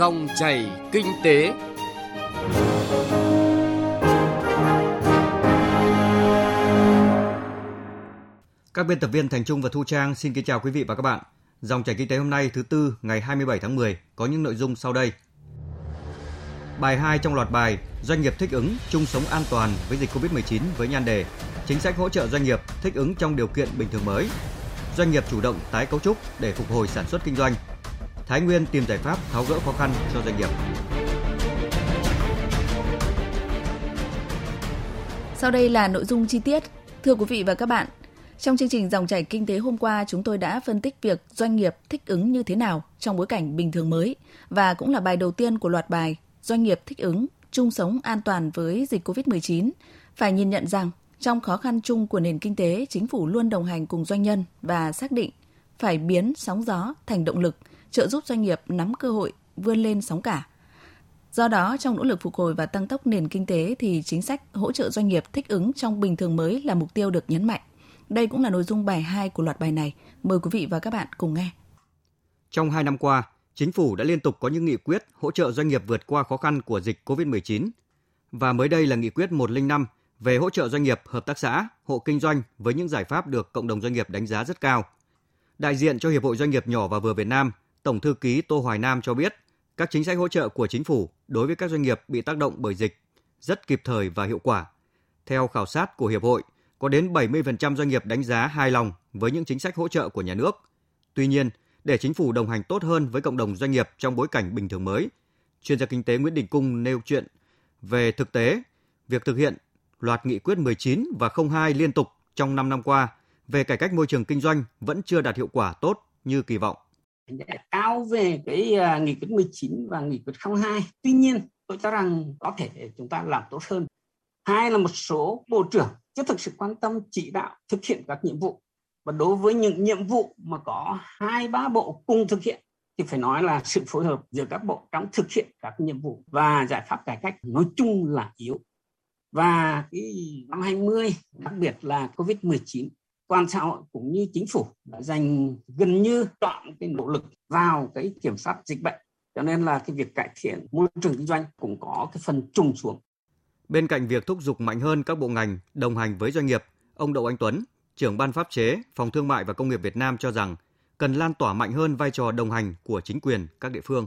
Dòng chảy kinh tế. Các biên tập viên Thành Trung và Thu Trang xin kính chào quý vị và các bạn. Dòng chảy kinh tế hôm nay, thứ tư, ngày 27 tháng 10 có những nội dung sau đây. Bài 2 trong loạt bài, Doanh nghiệp thích ứng, chung sống an toàn với dịch Covid-19 với nhan đề, Chính sách hỗ trợ doanh nghiệp thích ứng trong điều kiện bình thường mới. Doanh nghiệp chủ động tái cấu trúc để phục hồi sản xuất kinh doanh. Thái Nguyên tìm giải pháp tháo gỡ khó khăn cho doanh nghiệp. Sau đây là nội dung chi tiết. Thưa quý vị và các bạn, trong chương trình dòng chảy kinh tế hôm qua, chúng tôi đã phân tích việc doanh nghiệp thích ứng như thế nào trong bối cảnh bình thường mới và cũng là bài đầu tiên của loạt bài Doanh nghiệp thích ứng, chung sống an toàn với dịch COVID-19. Phải nhìn nhận rằng trong khó khăn chung của nền kinh tế, chính phủ luôn đồng hành cùng doanh nhân và xác định phải biến sóng gió thành động lực, trợ giúp doanh nghiệp nắm cơ hội vươn lên sóng cả. Do đó, trong nỗ lực phục hồi và tăng tốc nền kinh tế thì chính sách hỗ trợ doanh nghiệp thích ứng trong bình thường mới là mục tiêu được nhấn mạnh. Đây cũng là nội dung bài 2 của loạt bài này. Mời quý vị và các bạn cùng nghe. Trong 2 năm qua, chính phủ đã liên tục có những nghị quyết hỗ trợ doanh nghiệp vượt qua khó khăn của dịch COVID-19. Và mới đây là nghị quyết 105 về hỗ trợ doanh nghiệp, hợp tác xã, hộ kinh doanh với những giải pháp được cộng đồng doanh nghiệp đánh giá rất cao. Đại diện cho Hiệp hội Doanh nghiệp nhỏ và vừa Việt Nam, Tổng thư ký Tô Hoài Nam cho biết, các chính sách hỗ trợ của chính phủ đối với các doanh nghiệp bị tác động bởi dịch rất kịp thời và hiệu quả. Theo khảo sát của Hiệp hội, có đến 70% doanh nghiệp đánh giá hài lòng với những chính sách hỗ trợ của nhà nước. Tuy nhiên, để chính phủ đồng hành tốt hơn với cộng đồng doanh nghiệp trong bối cảnh bình thường mới, chuyên gia kinh tế Nguyễn Đình Cung nêu chuyện về thực tế việc thực hiện loạt nghị quyết 19 và 02 liên tục trong 5 năm qua về cải cách môi trường kinh doanh vẫn chưa đạt hiệu quả tốt như kỳ vọng. Dạ, cao về cái uh, nghị quyết 19 và nghị quyết 02. Tuy nhiên, tôi cho rằng có thể chúng ta làm tốt hơn. Hai là một số bộ trưởng chưa thực sự quan tâm chỉ đạo thực hiện các nhiệm vụ và đối với những nhiệm vụ mà có hai ba bộ cùng thực hiện thì phải nói là sự phối hợp giữa các bộ trong thực hiện các nhiệm vụ và giải pháp cải cách nói chung là yếu và cái năm 20 đặc biệt là Covid-19 quan xã hội cũng như chính phủ đã dành gần như toàn cái nỗ lực vào cái kiểm soát dịch bệnh cho nên là cái việc cải thiện môi trường kinh doanh cũng có cái phần trùng xuống Bên cạnh việc thúc giục mạnh hơn các bộ ngành đồng hành với doanh nghiệp, ông Đậu Anh Tuấn, trưởng ban pháp chế, Phòng Thương mại và Công nghiệp Việt Nam cho rằng cần lan tỏa mạnh hơn vai trò đồng hành của chính quyền các địa phương.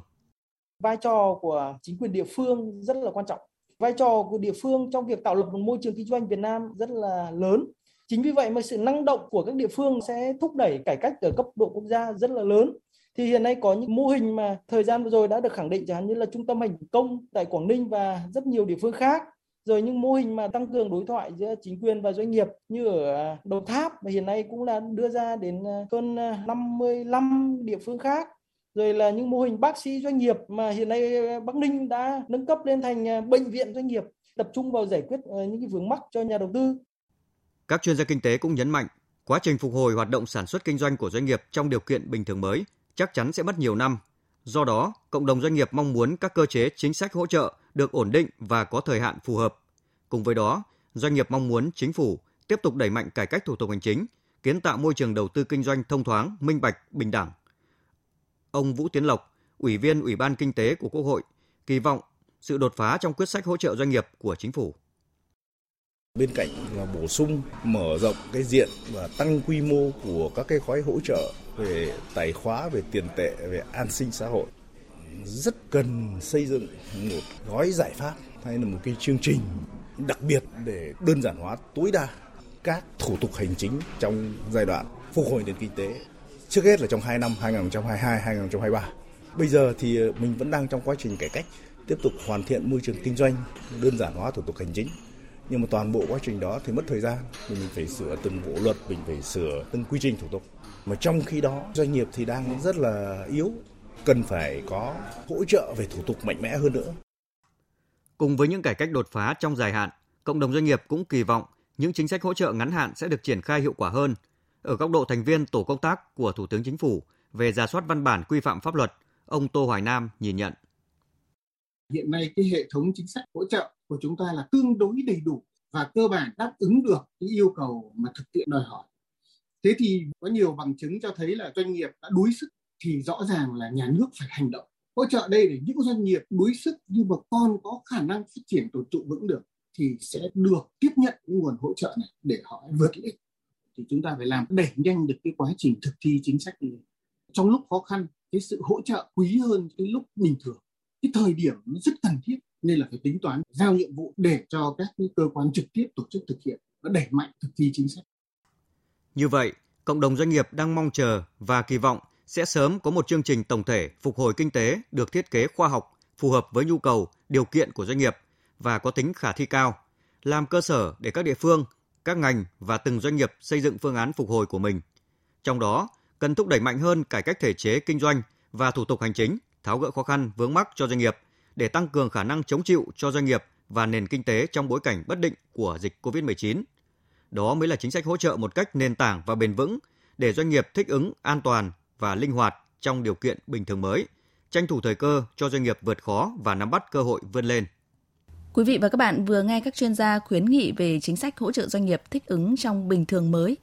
Vai trò của chính quyền địa phương rất là quan trọng. Vai trò của địa phương trong việc tạo lập một môi trường kinh doanh Việt Nam rất là lớn. Chính vì vậy mà sự năng động của các địa phương sẽ thúc đẩy cải cách ở cấp độ quốc gia rất là lớn. Thì hiện nay có những mô hình mà thời gian vừa rồi đã được khẳng định, chẳng hạn như là trung tâm hành công tại Quảng Ninh và rất nhiều địa phương khác rồi những mô hình mà tăng cường đối thoại giữa chính quyền và doanh nghiệp như ở Đồng Tháp và hiện nay cũng đã đưa ra đến à, hơn à, 55 địa phương khác rồi là những mô hình bác sĩ doanh nghiệp mà hiện nay à, Bắc Ninh đã nâng cấp lên thành bệnh viện doanh nghiệp, tập trung vào giải quyết ờ, những cái vướng mắc cho nhà đầu tư. Các chuyên gia kinh tế cũng nhấn mạnh, quá trình phục hồi hoạt động sản xuất kinh doanh của doanh nghiệp trong điều kiện bình thường mới chắc chắn sẽ mất nhiều năm. Do đó, cộng đồng doanh nghiệp mong muốn các cơ chế chính sách hỗ trợ được ổn định và có thời hạn phù hợp. Cùng với đó, doanh nghiệp mong muốn chính phủ tiếp tục đẩy mạnh cải cách thủ tục hành chính, kiến tạo môi trường đầu tư kinh doanh thông thoáng, minh bạch, bình đẳng. Ông Vũ Tiến Lộc, Ủy viên Ủy ban Kinh tế của Quốc hội, kỳ vọng sự đột phá trong quyết sách hỗ trợ doanh nghiệp của chính phủ. Bên cạnh là bổ sung, mở rộng cái diện và tăng quy mô của các cái gói hỗ trợ về tài khóa, về tiền tệ, về an sinh xã hội rất cần xây dựng một gói giải pháp hay là một cái chương trình đặc biệt để đơn giản hóa tối đa các thủ tục hành chính trong giai đoạn phục hồi nền kinh tế. Trước hết là trong 2 năm 2022 2023. Bây giờ thì ờ, mình vẫn đang trong quá trình cải cách, tiếp tục hoàn thiện môi trường kinh doanh, đơn giản hóa thủ tục hành chính. Nhưng mà toàn bộ quá trình đó thì mất thời gian, mình phải sửa từng bộ luật, mình phải sửa từng quy trình thủ tục. Mà trong khi đó doanh nghiệp thì đang rất là yếu, cần phải có hỗ trợ về thủ tục mạnh mẽ hơn nữa. Cùng với những cải cách đột phá trong dài hạn, cộng đồng doanh nghiệp cũng kỳ vọng những chính sách hỗ trợ ngắn hạn sẽ được triển khai hiệu quả hơn. Ở góc độ thành viên tổ công tác của Thủ tướng Chính phủ về giả soát văn bản quy phạm pháp luật, ông Tô Hoài Nam nhìn nhận. Hiện nay cái hệ thống chính sách hỗ trợ của chúng ta là tương đối đầy đủ và cơ bản đáp ứng được cái yêu cầu mà thực tiễn đòi hỏi. Thế thì có nhiều bằng chứng cho thấy là doanh nghiệp đã đuối sức thì rõ ràng là nhà nước phải hành động. Hỗ trợ đây để những doanh nghiệp đuối sức nhưng mà còn có khả năng phát triển tồn trụ vững được thì sẽ được tiếp nhận những nguồn hỗ trợ này để họ vượt lên. Thì chúng ta phải làm đẩy nhanh được cái quá trình thực thi chính sách này. Trong lúc khó khăn, cái sự hỗ trợ quý hơn cái lúc bình thường cái thời điểm nó rất cần thiết nên là phải tính toán giao nhiệm vụ để cho các cái cơ quan trực tiếp tổ chức thực hiện và đẩy mạnh thực thi chính sách như vậy cộng đồng doanh nghiệp đang mong chờ và kỳ vọng sẽ sớm có một chương trình tổng thể phục hồi kinh tế được thiết kế khoa học, phù hợp với nhu cầu, điều kiện của doanh nghiệp và có tính khả thi cao, làm cơ sở để các địa phương, các ngành và từng doanh nghiệp xây dựng phương án phục hồi của mình. Trong đó, cần thúc đẩy mạnh hơn cải cách thể chế kinh doanh và thủ tục hành chính, tháo gỡ khó khăn vướng mắc cho doanh nghiệp để tăng cường khả năng chống chịu cho doanh nghiệp và nền kinh tế trong bối cảnh bất định của dịch COVID-19. Đó mới là chính sách hỗ trợ một cách nền tảng và bền vững để doanh nghiệp thích ứng an toàn và linh hoạt trong điều kiện bình thường mới, tranh thủ thời cơ cho doanh nghiệp vượt khó và nắm bắt cơ hội vươn lên. Quý vị và các bạn vừa nghe các chuyên gia khuyến nghị về chính sách hỗ trợ doanh nghiệp thích ứng trong bình thường mới.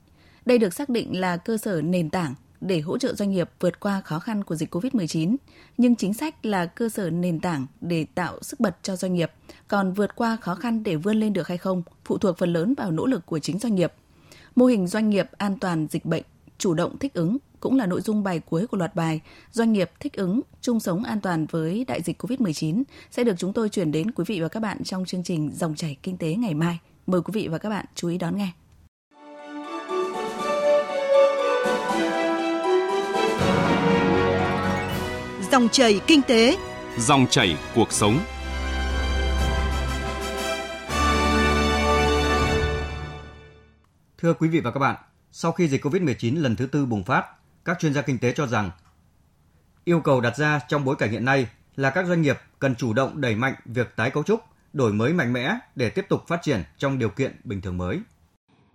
Đây được xác định là cơ sở nền tảng để hỗ trợ doanh nghiệp vượt qua khó khăn của dịch COVID-19, nhưng chính sách là cơ sở nền tảng để tạo sức bật cho doanh nghiệp, còn vượt qua khó khăn để vươn lên được hay không phụ thuộc phần lớn vào nỗ lực của chính doanh nghiệp. Mô hình doanh nghiệp an toàn dịch bệnh, chủ động thích ứng cũng là nội dung bài cuối của loạt bài Doanh nghiệp thích ứng, chung sống an toàn với đại dịch COVID-19 sẽ được chúng tôi chuyển đến quý vị và các bạn trong chương trình Dòng chảy kinh tế ngày mai. Mời quý vị và các bạn chú ý đón nghe. Dòng chảy kinh tế, dòng chảy cuộc sống. Thưa quý vị và các bạn, sau khi dịch COVID-19 lần thứ tư bùng phát, các chuyên gia kinh tế cho rằng yêu cầu đặt ra trong bối cảnh hiện nay là các doanh nghiệp cần chủ động đẩy mạnh việc tái cấu trúc, đổi mới mạnh mẽ để tiếp tục phát triển trong điều kiện bình thường mới.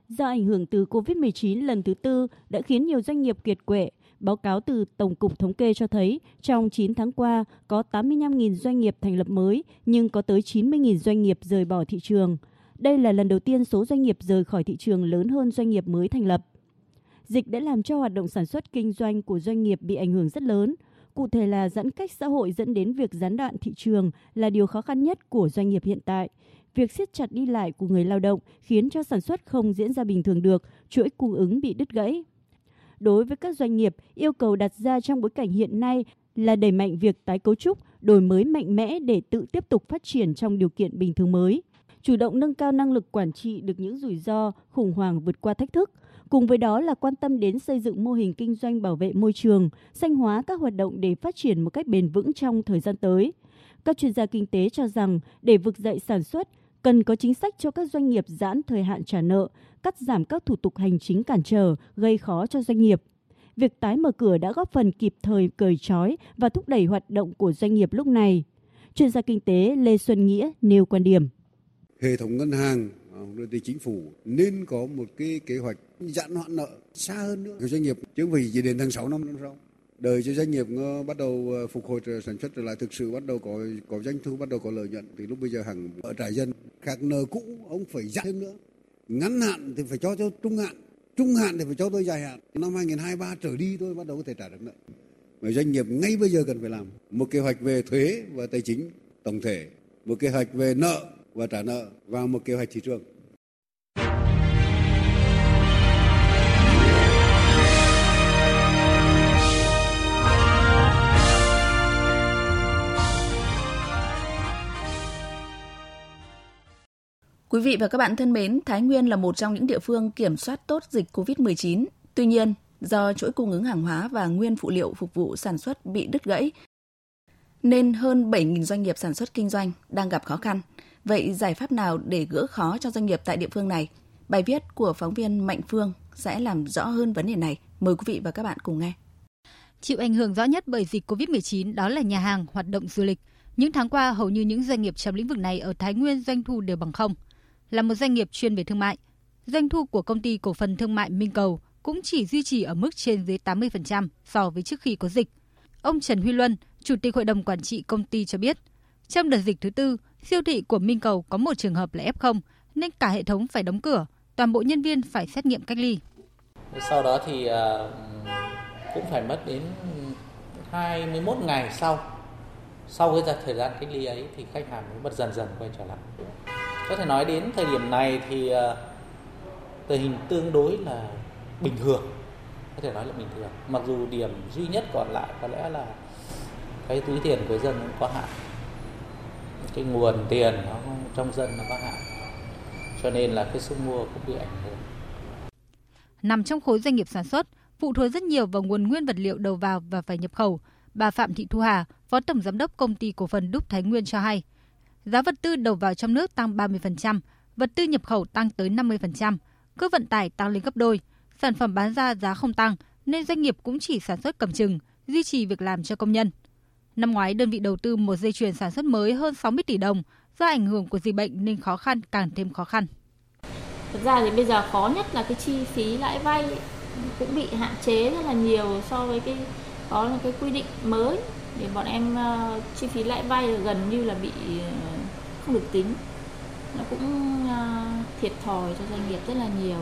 Do ảnh hưởng từ COVID-19 lần thứ tư đã khiến nhiều doanh nghiệp kiệt quệ, báo cáo từ Tổng cục Thống kê cho thấy trong 9 tháng qua có 85.000 doanh nghiệp thành lập mới nhưng có tới 90.000 doanh nghiệp rời bỏ thị trường. Đây là lần đầu tiên số doanh nghiệp rời khỏi thị trường lớn hơn doanh nghiệp mới thành lập dịch đã làm cho hoạt động sản xuất kinh doanh của doanh nghiệp bị ảnh hưởng rất lớn. Cụ thể là giãn cách xã hội dẫn đến việc gián đoạn thị trường là điều khó khăn nhất của doanh nghiệp hiện tại. Việc siết chặt đi lại của người lao động khiến cho sản xuất không diễn ra bình thường được, chuỗi cung ứng bị đứt gãy. Đối với các doanh nghiệp, yêu cầu đặt ra trong bối cảnh hiện nay là đẩy mạnh việc tái cấu trúc, đổi mới mạnh mẽ để tự tiếp tục phát triển trong điều kiện bình thường mới chủ động nâng cao năng lực quản trị được những rủi ro, khủng hoảng vượt qua thách thức, Cùng với đó là quan tâm đến xây dựng mô hình kinh doanh bảo vệ môi trường, xanh hóa các hoạt động để phát triển một cách bền vững trong thời gian tới. Các chuyên gia kinh tế cho rằng để vực dậy sản xuất, cần có chính sách cho các doanh nghiệp giãn thời hạn trả nợ, cắt giảm các thủ tục hành chính cản trở, gây khó cho doanh nghiệp. Việc tái mở cửa đã góp phần kịp thời cởi trói và thúc đẩy hoạt động của doanh nghiệp lúc này. Chuyên gia kinh tế Lê Xuân Nghĩa nêu quan điểm. Hệ thống ngân hàng à, rồi thì chính phủ nên có một cái kế hoạch giãn hoãn nợ xa hơn nữa của doanh nghiệp chứ không phải chỉ đến tháng 6 năm năm sau đời cho doanh nghiệp bắt đầu ờ, phục hồi sản xuất trở lại, thực sự bắt đầu có có doanh thu, bắt đầu có lợi nhuận, thì lúc bây giờ hàng ở trại dân các nợ cũ, ông phải giảm thêm nữa. Ngắn hạn thì phải cho cho trung hạn trung hạn thì phải cho tôi dài hạn. Năm 2023 trở đi tôi bắt đầu có thể trả được nợ. Mà doanh nghiệp ngay bây giờ cần phải làm một kế hoạch về thuế và tài chính tổng thể, một kế hoạch về nợ và trả nợ và một kế hoạch thị trường. Quý vị và các bạn thân mến, Thái Nguyên là một trong những địa phương kiểm soát tốt dịch COVID-19. Tuy nhiên, do chuỗi cung ứng hàng hóa và nguyên phụ liệu phục vụ sản xuất bị đứt gãy, nên hơn 7.000 doanh nghiệp sản xuất kinh doanh đang gặp khó khăn – Vậy giải pháp nào để gỡ khó cho doanh nghiệp tại địa phương này? Bài viết của phóng viên Mạnh Phương sẽ làm rõ hơn vấn đề này. Mời quý vị và các bạn cùng nghe. Chịu ảnh hưởng rõ nhất bởi dịch COVID-19 đó là nhà hàng, hoạt động du lịch. Những tháng qua, hầu như những doanh nghiệp trong lĩnh vực này ở Thái Nguyên doanh thu đều bằng không. Là một doanh nghiệp chuyên về thương mại, doanh thu của công ty cổ phần thương mại Minh Cầu cũng chỉ duy trì ở mức trên dưới 80% so với trước khi có dịch. Ông Trần Huy Luân, Chủ tịch Hội đồng Quản trị công ty cho biết, trong đợt dịch thứ tư, siêu thị của Minh Cầu có một trường hợp là F0 nên cả hệ thống phải đóng cửa, toàn bộ nhân viên phải xét nghiệm cách ly. Sau đó thì ờ, cũng phải mất đến 21 ngày sau sau cái thời gian cách ly ấy thì khách hàng mới bật dần dần quay trở lại có thể nói đến thời điểm này thì ờ, tình hình tương đối là bình thường. Có thể nói là bình thường. Mặc dù điểm duy nhất còn lại có lẽ là cái túi tiền của dân cũng có hạn. Cái nguồn tiền nó trong dân nó có hạn. Cho nên là cái sức mua cũng bị ảnh hưởng. Nằm trong khối doanh nghiệp sản xuất phụ thuộc rất nhiều vào nguồn nguyên vật liệu đầu vào và phải nhập khẩu. Bà Phạm Thị Thu Hà, Phó Tổng Giám đốc Công ty Cổ phần Đúc Thái Nguyên cho hay, giá vật tư đầu vào trong nước tăng 30%, vật tư nhập khẩu tăng tới 50%, cước vận tải tăng lên gấp đôi, sản phẩm bán ra giá không tăng nên doanh nghiệp cũng chỉ sản xuất cầm chừng, duy trì việc làm cho công nhân. Năm ngoái, đơn vị đầu tư một dây chuyền sản xuất mới hơn 60 tỷ đồng, do ảnh hưởng của dịch bệnh nên khó khăn càng thêm khó khăn. Thực ra thì bây giờ khó nhất là cái chi phí lãi vay cũng bị hạn chế rất là nhiều so với cái có cái quy định mới để bọn em uh, chi phí lãi vay gần như là bị uh, không được tính. Nó cũng uh, thiệt thòi cho doanh nghiệp rất là nhiều.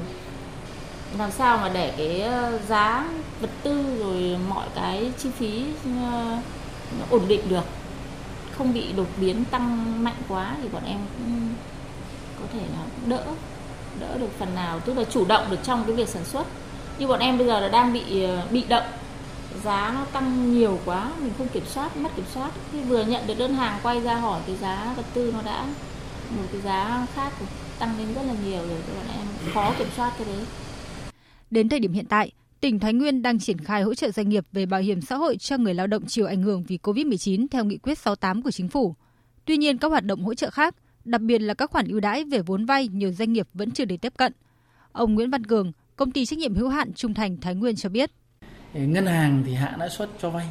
Làm sao mà để cái giá vật tư rồi mọi cái chi phí nó ổn định được? Không bị đột biến tăng mạnh quá thì bọn em cũng có thể là đỡ đỡ được phần nào tức là chủ động được trong cái việc sản xuất. Như bọn em bây giờ là đang bị bị động giá nó tăng nhiều quá mình không kiểm soát mất kiểm soát khi vừa nhận được đơn hàng quay ra hỏi cái giá vật tư nó đã một cái giá khác tăng lên rất là nhiều rồi cho bọn em khó kiểm soát cái đấy đến thời điểm hiện tại tỉnh Thái Nguyên đang triển khai hỗ trợ doanh nghiệp về bảo hiểm xã hội cho người lao động chịu ảnh hưởng vì Covid-19 theo nghị quyết 68 của chính phủ. Tuy nhiên, các hoạt động hỗ trợ khác, đặc biệt là các khoản ưu đãi về vốn vay nhiều doanh nghiệp vẫn chưa được tiếp cận. Ông Nguyễn Văn Cường, công ty trách nhiệm hữu hạn Trung Thành Thái Nguyên cho biết ngân hàng thì hạ lãi suất cho vay,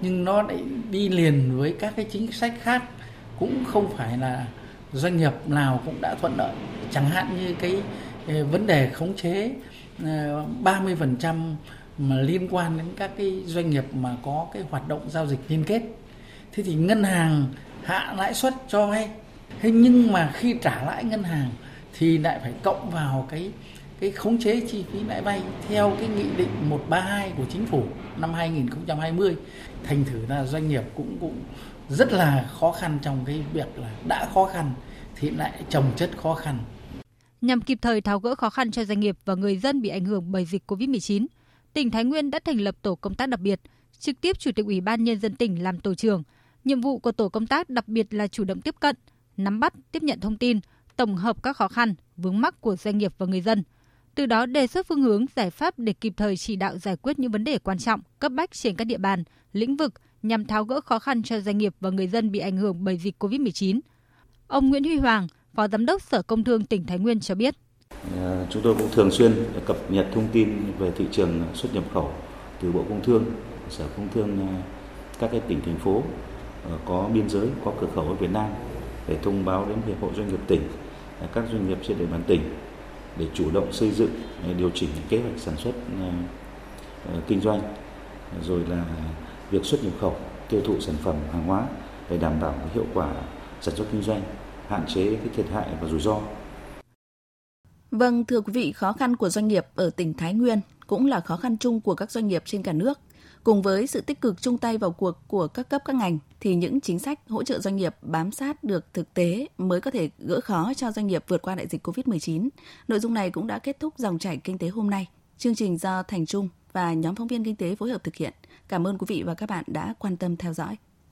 nhưng nó lại đi liền với các cái chính sách khác, cũng không phải là doanh nghiệp nào cũng đã thuận lợi. Chẳng hạn như cái ờ, vấn đề khống chế ờ, 30% mà liên quan đến các cái doanh nghiệp mà có cái hoạt động giao dịch liên kết. Thế thì ngân hàng hạ lãi suất cho vay. Thế nhưng mà khi trả lãi ngân hàng thì lại phải cộng vào cái cái khống chế chi phí lãi vay theo cái nghị định 132 của chính phủ năm 2020 thành thử là doanh nghiệp cũng cũng rất là khó khăn trong cái việc là đã khó khăn thì lại trồng chất khó khăn. Nhằm kịp thời tháo gỡ khó khăn cho doanh nghiệp và người dân bị ảnh hưởng bởi dịch Covid-19, tỉnh Thái Nguyên đã thành lập tổ công tác đặc biệt, trực tiếp Chủ tịch Ủy ban Nhân dân tỉnh làm tổ trưởng. Nhiệm vụ của tổ công tác đặc biệt là chủ động tiếp cận, nắm bắt, tiếp nhận thông tin, tổng hợp các khó khăn, vướng mắc của doanh nghiệp và người dân – từ đó đề xuất phương hướng giải pháp để kịp thời chỉ đạo giải quyết những vấn đề quan trọng, cấp bách trên các địa bàn, lĩnh vực nhằm tháo gỡ khó khăn cho doanh nghiệp và người dân bị ảnh hưởng bởi dịch COVID-19. Ông Nguyễn Huy Hoàng, Phó Giám đốc Sở Công Thương tỉnh Thái Nguyên cho biết. Ờ, chúng tôi cũng thường xuyên cập nhật thông tin về thị trường xuất nhập khẩu từ Bộ Công Thương, Sở Công Thương ờ, các cái tỉnh thành phố ờ, có biên giới, có cửa khẩu ở Việt Nam để thông báo đến hiệp hội doanh nghiệp tỉnh, các doanh nghiệp trên địa bàn tỉnh để chủ động xây dựng ờ, điều chỉnh kế hoạch sản xuất ờ, ờ, kinh doanh rồi là việc xuất nhập khẩu tiêu thụ sản phẩm hàng hóa để đảm bảo hiệu quả sản xuất kinh doanh hạn chế cái thiệt hại và rủi ro Vâng, thưa quý vị, khó khăn của doanh nghiệp ở tỉnh Thái Nguyên cũng là khó khăn chung của các doanh nghiệp trên cả nước. Cùng với sự tích cực chung tay vào cuộc của các cấp các ngành, thì những chính sách hỗ trợ doanh nghiệp bám sát được thực tế mới có thể gỡ khó cho doanh nghiệp vượt qua đại dịch COVID-19. Nội dung này cũng đã kết thúc dòng chảy kinh tế hôm nay. Chương trình do Thành Trung và nhóm phóng viên kinh tế phối hợp thực hiện. Cảm ơn quý vị và các bạn đã quan tâm theo dõi.